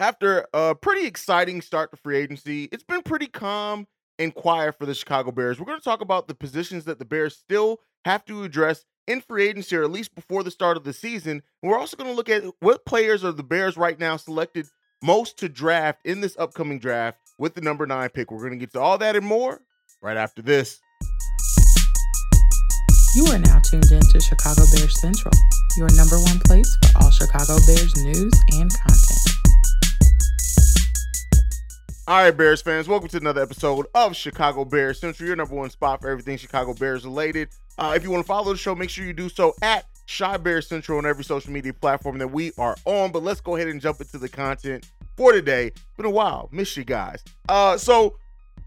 after a pretty exciting start to free agency, it's been pretty calm and quiet for the Chicago Bears. We're going to talk about the positions that the Bears still have to address in free agency, or at least before the start of the season. We're also going to look at what players are the Bears right now selected most to draft in this upcoming draft with the number nine pick. We're going to get to all that and more right after this. You are now tuned in to Chicago Bears Central, your number one place for all Chicago Bears news and content. All right, Bears fans, welcome to another episode of Chicago Bears Central, your number one spot for everything Chicago Bears related. Uh, if you want to follow the show, make sure you do so at Chi Bears Central on every social media platform that we are on. But let's go ahead and jump into the content for today. Been a while, miss you guys. Uh, so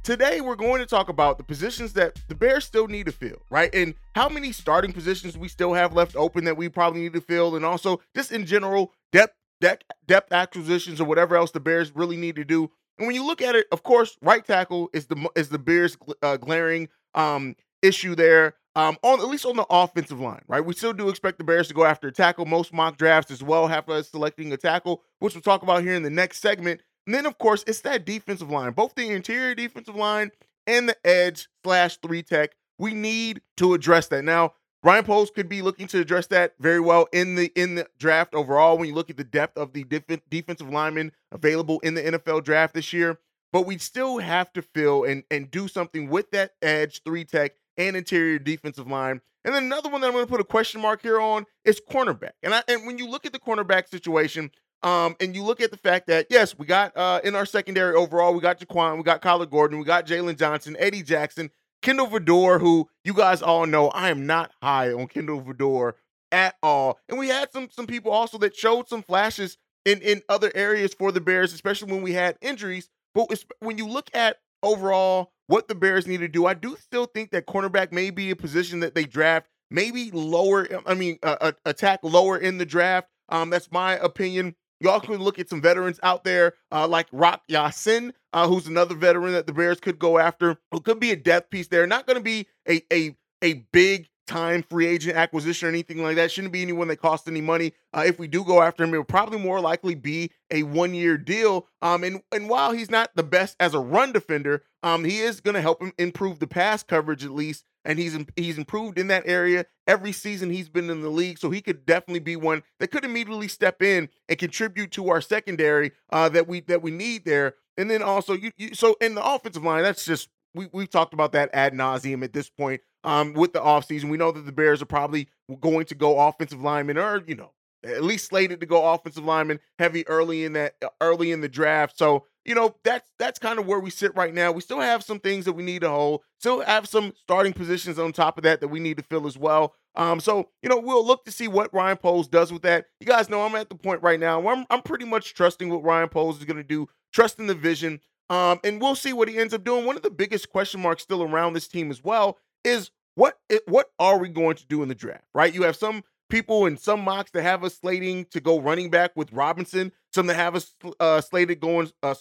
today we're going to talk about the positions that the Bears still need to fill, right? And how many starting positions we still have left open that we probably need to fill, and also just in general depth depth depth acquisitions or whatever else the Bears really need to do and when you look at it, of course, right tackle is the is the Bears' uh, glaring um, issue there. Um, on at least on the offensive line, right? We still do expect the Bears to go after a tackle. Most mock drafts as well have us selecting a tackle, which we'll talk about here in the next segment. And then, of course, it's that defensive line, both the interior defensive line and the edge slash three tech. We need to address that. Now, Ryan Poles could be looking to address that very well in the in the draft overall. When you look at the depth of the def- defensive linemen available in the NFL draft this year, but we still have to fill and and do something with that edge three tech and interior defensive line. And then another one that I'm going to put a question mark here on is cornerback. And I, and when you look at the cornerback situation, um, and you look at the fact that yes, we got uh in our secondary overall, we got Jaquan, we got Kyler Gordon, we got Jaylon Johnson, Eddie Jackson, Kindle Vildor, who you guys all know I am not high on Kindle Vildor at all. And we had some some people also that showed some flashes in in other areas for the Bears, especially when we had injuries. But when you look at overall what the Bears need to do, I do still think that cornerback may be a position that they draft maybe lower. I mean, uh, attack lower in the draft. Um, that's my opinion. Y'all can look at some veterans out there uh, like Rock Ya-Sin, uh, who's another veteran that the Bears could go after. It could be a depth piece there. Not going to be a, a, a big time free agent acquisition or anything like that. Shouldn't be anyone that costs any money. Uh, if we do go after him, it will probably more likely be a one year deal. Um, and and while he's not the best as a run defender, um, he is going to help him improve the pass coverage at least and he's he's improved in that area every season he's been in the league. So he could definitely be one that could immediately step in and contribute to our secondary uh, that we that we need there. And then also you, you so in the offensive line, that's just we we've talked about that ad nauseum at this point. Um, with the offseason, we know that the Bears are probably going to go offensive lineman or you know at least slated to go offensive lineman heavy early in that early in the draft. So you know that's that's kind of where we sit right now. We still have some things that we need to hold. Still have some starting positions on top of that that we need to fill as well. Um, so you know we'll look to see what Ryan Poles does with that. You guys know I'm at the point right now where I'm I'm pretty much trusting what Ryan Poles is going to do, trusting the vision. Um, and we'll see what he ends up doing. One of the biggest question marks still around this team as well is what what are we going to do in the draft? Right? You have some people in some mocks that have us slating to go running back with Robinson, some that have us uh, slated going uh,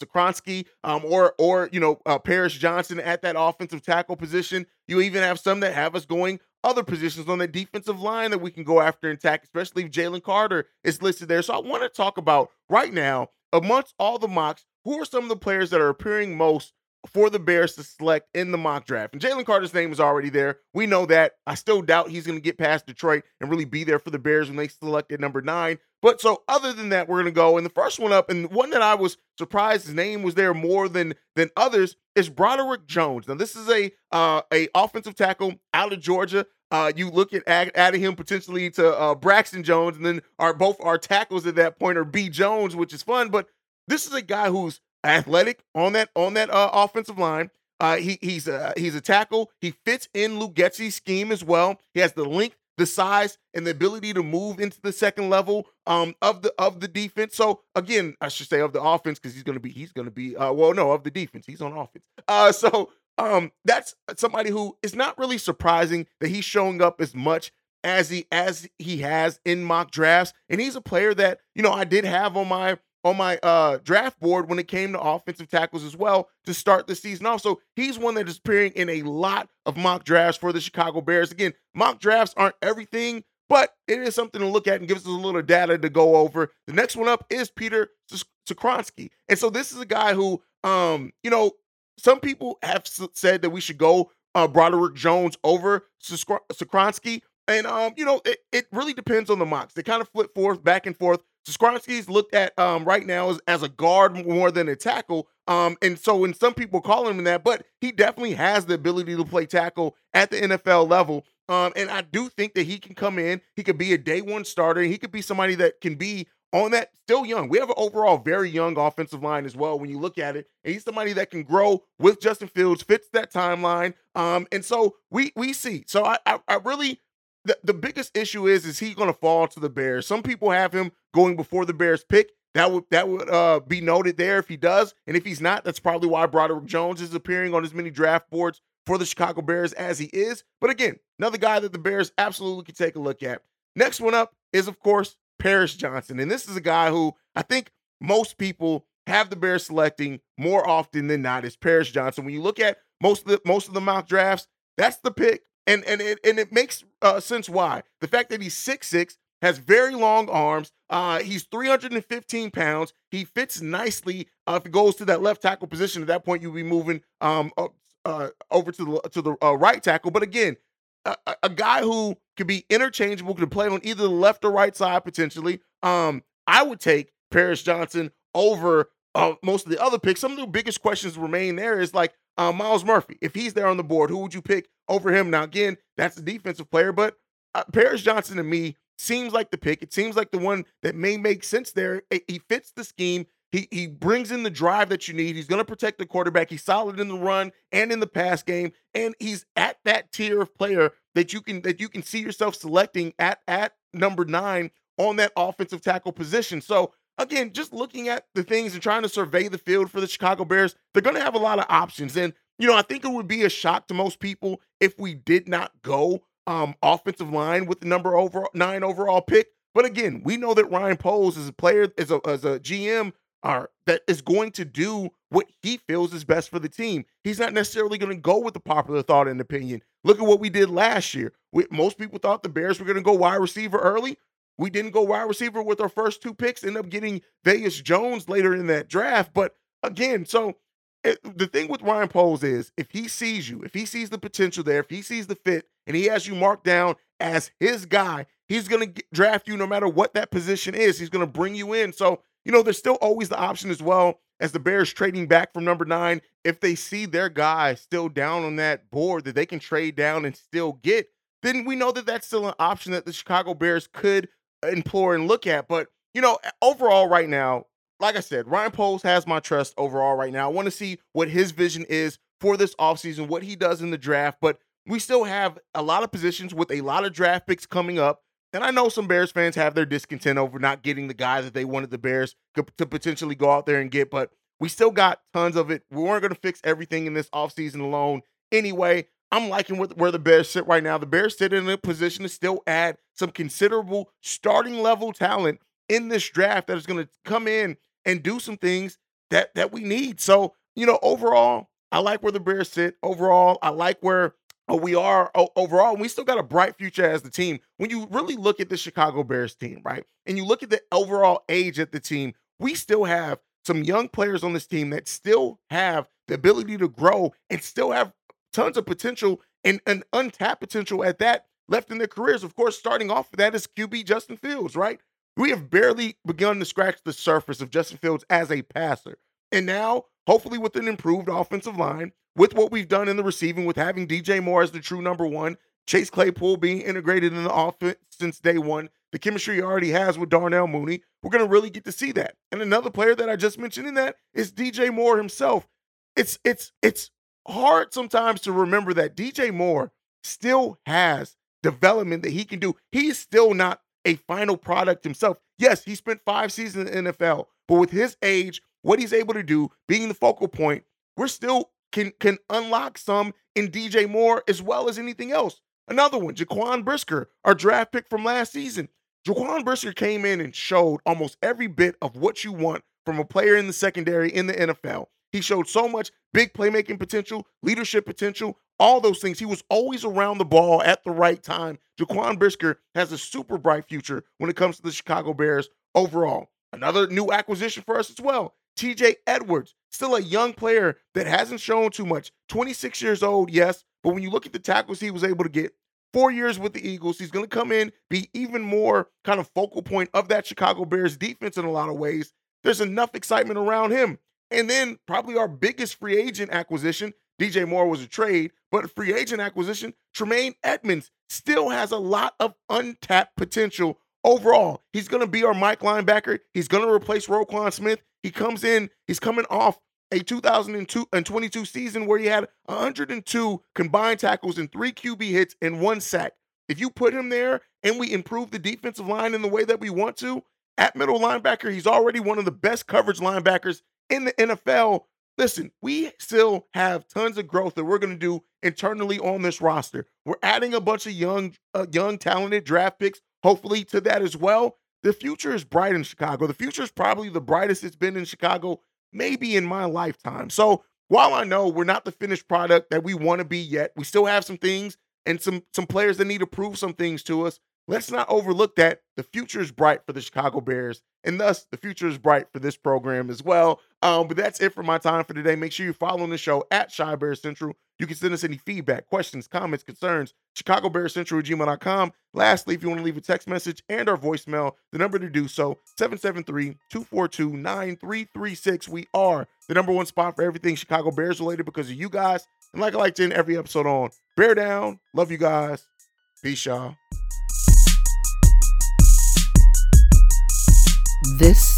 um, or or you know uh, Paris Johnson at that offensive tackle position. You even have some that have us going other positions on the defensive line that we can go after and attack, especially if Jalen Carter is listed there. So I want to talk about right now amongst all the mocks, who are some of the players that are appearing most for the Bears to select in the mock draft. And Jalen Carter's name is already there. We know that. I still doubt he's going to get past Detroit and really be there for the Bears when they select at number nine. But so other than that, we're going to go. And the first one up, and one that I was surprised his name was there more than than others, is Broderick Jones. Now this is a uh, a offensive tackle out of Georgia. Uh, you look at add, adding him potentially to uh, Braxton Jones, and then our both our tackles at that point are B Jones, which is fun. But this is a guy who's athletic on that on that uh, offensive line. Uh, he he's a he's a tackle. He fits in Getsy's scheme as well. He has the length, the size, and the ability to move into the second level um, of the of the defense. So again, I should say of the offense because he's gonna be he's gonna be uh, well no of the defense. He's on offense. Uh, so um, that's somebody who is not really surprising that he's showing up as much as he as he has in mock drafts, and he's a player that you know I did have on my on my uh, draft board when it came to offensive tackles as well to start the season off. So he's one that is appearing in a lot of mock drafts for the Chicago Bears. Again, mock drafts aren't everything, but it is something to look at and gives us a little data to go over. The next one up is Peter Skoronski. And so this is a guy who, um, you know, some people have said that we should go uh, Broderick Jones over Skoronski. And, um, you know, it, it really depends on the mocks. They kind of flip forth, back and forth. Skoronski's looked at um, right now as, as a guard more than a tackle. Um, and so when some people call him that, but he definitely has the ability to play tackle at the NFL level. Um, and I do think that he can come in, he could be a day one starter, he could be somebody that can be on that still young. We have an overall very young offensive line as well when you look at it. And he's somebody that can grow with Justin Fields, fits that timeline. Um, and so we we see. So I I, I really the, the biggest issue is is he going to fall to the Bears? Some people have him going before the Bears pick. That would that would uh, be noted there if he does, and if he's not, that's probably why Broderick Jones is appearing on as many draft boards for the Chicago Bears as he is. But again, another guy that the Bears absolutely could take a look at. Next one up is of course Paris Johnson, and this is a guy who I think most people have the Bears selecting more often than not is Paris Johnson. When you look at most of the most of the mock drafts, that's the pick and and it and it makes uh, sense why the fact that he's six six has very long arms. Uh, he's 315 pounds. He fits nicely. Uh, if it goes to that left tackle position, at that point you'll be moving um uh, over to the to the uh, right tackle. But again, a, a, guy who could be interchangeable, could play on either the left or right side potentially. Um, I would take Paris Johnson over uh, most of the other picks. Some of the biggest questions remain there is like uh, Myles Murphy. If he's there on the board, who would you pick over him? Now, again, that's a defensive player, but uh, Paris Johnson to me seems like the pick. It seems like the one that may make sense there. He fits the scheme. He he brings in the drive that you need. He's going to protect the quarterback. He's solid in the run and in the pass game, and he's at that tier of player that you can that you can see yourself selecting at at number nine on that offensive tackle position. So again, just looking at the things and trying to survey the field for the Chicago Bears, they're going to have a lot of options. And, you know, I think it would be a shock to most people if we did not go um, offensive line with the number over nine overall pick. But again, we know that Ryan Poles is a player, as a, as a GM, are that is going to do what he feels is best for the team. He's not necessarily going to go with the popular thought and opinion. Look at what we did last year. We, most people thought the Bears were going to go wide receiver early. We didn't go wide receiver with our first two picks, end up getting Velus Jones later in that draft. But again, so it, eh, the thing with Ryan Poles is if he sees you, if he sees the potential there, if he sees the fit, and he has you marked down as his guy, he's going to draft you no matter what that position is. He's going to bring you in. So, you know, there's still always the option as well as the Bears trading back from number nine. If they see their guy still down on that board that they can trade down and still get, then we know that that's still an option that the Chicago Bears could implore and look at. But you know, overall, right now, like I said, Ryan Poles has my trust overall right now. I want to see what his vision is for this offseason, what he does in the draft. But we still have a lot of positions with a lot of draft picks coming up. And I know some Bears fans have their discontent over not getting the guys that they wanted the Bears to potentially go out there and get, but we still got tons of it. We weren't going to fix everything in this offseason alone anyway. I'm liking where the Bears sit right now. The Bears sit in a position to still add some considerable starting level talent in this draft that is going to come in and do some things that that we need. So, you know, overall, I like where the Bears sit. Overall, I like where uh, we are overall. We still got a bright future as the team. When you really look at the Chicago Bears team, right? And you look at the overall age of the team, we still have some young players on this team that still have the ability to grow and still have tons of potential and an untapped potential at that left in their careers. Of course, starting off with that is QB Justin Fields, right? We have barely begun to scratch the surface of Justin Fields as a passer. And now, hopefully, with an improved offensive line, with what we've done in the receiving, with having DJ Moore as the true number one, Chase Claypool being integrated in the offense since day one, the chemistry he already has with Darnell Mooney, we're going to really get to see that. And another player that I just mentioned in that is DJ Moore himself. It's it's it's hard sometimes to remember that DJ Moore still has development that he can do. He's still not a final product himself. Yes, he spent five seasons in the NFL, but with his age, what he's able to do, being the focal point, we're still can can unlock some in DJ Moore as well as anything else. Another one, Jaquan Brisker, our draft pick from last season. Jaquan Brisker came in and showed almost every bit of what you want from a player in the secondary in the NFL. He showed so much big playmaking potential, leadership potential, all those things. He was always around the ball at the right time. Jaquan Brisker has a super bright future when it comes to the Chicago Bears overall. Another new acquisition for us as well. TJ Edwards, still a young player that hasn't shown too much. 26 years old, yes, but when you look at the tackles he was able to get, four years with the Eagles, he's going to come in, be even more kind of focal point of that Chicago Bears defense in a lot of ways. There's enough excitement around him. And then probably our biggest free agent acquisition, DJ Moore was a trade, but free agent acquisition, Tremaine Edmunds still has a lot of untapped potential overall. He's going to be our Mike linebacker. He's going to replace Roquan Smith. He comes in, he's coming off a 2002 and 22 season where he had 102 combined tackles and three QB hits and one sack. If you put him there and we improve the defensive line in the way that we want to, at middle linebacker, he's already one of the best coverage linebackers in the NFL. Listen, we still have tons of growth that we're going to do internally on this roster. We're adding a bunch of young, uh, young, talented draft picks, hopefully to that as well. The future is bright in Chicago. The future is probably the brightest it's been in Chicago, maybe in my lifetime. So while I know we're not the finished product that we want to be yet, we still have some things and some some players that need to prove some things to us let's not overlook that the future is bright for the Chicago Bears, and thus the future is bright for this program as well. Um, but that's it for my time for today. Make sure you're following the show at Chi Bears Central. You can send us any feedback, questions, comments, concerns, Chicago Bears Central at gmail.com. Lastly, if you want to leave a text message and our voicemail, the number to do so, 773-242-9336. We are the number one spot for everything Chicago Bears related because of you guys. And like I like to end every episode on, bear down. Love you guys. Peace, y'all. This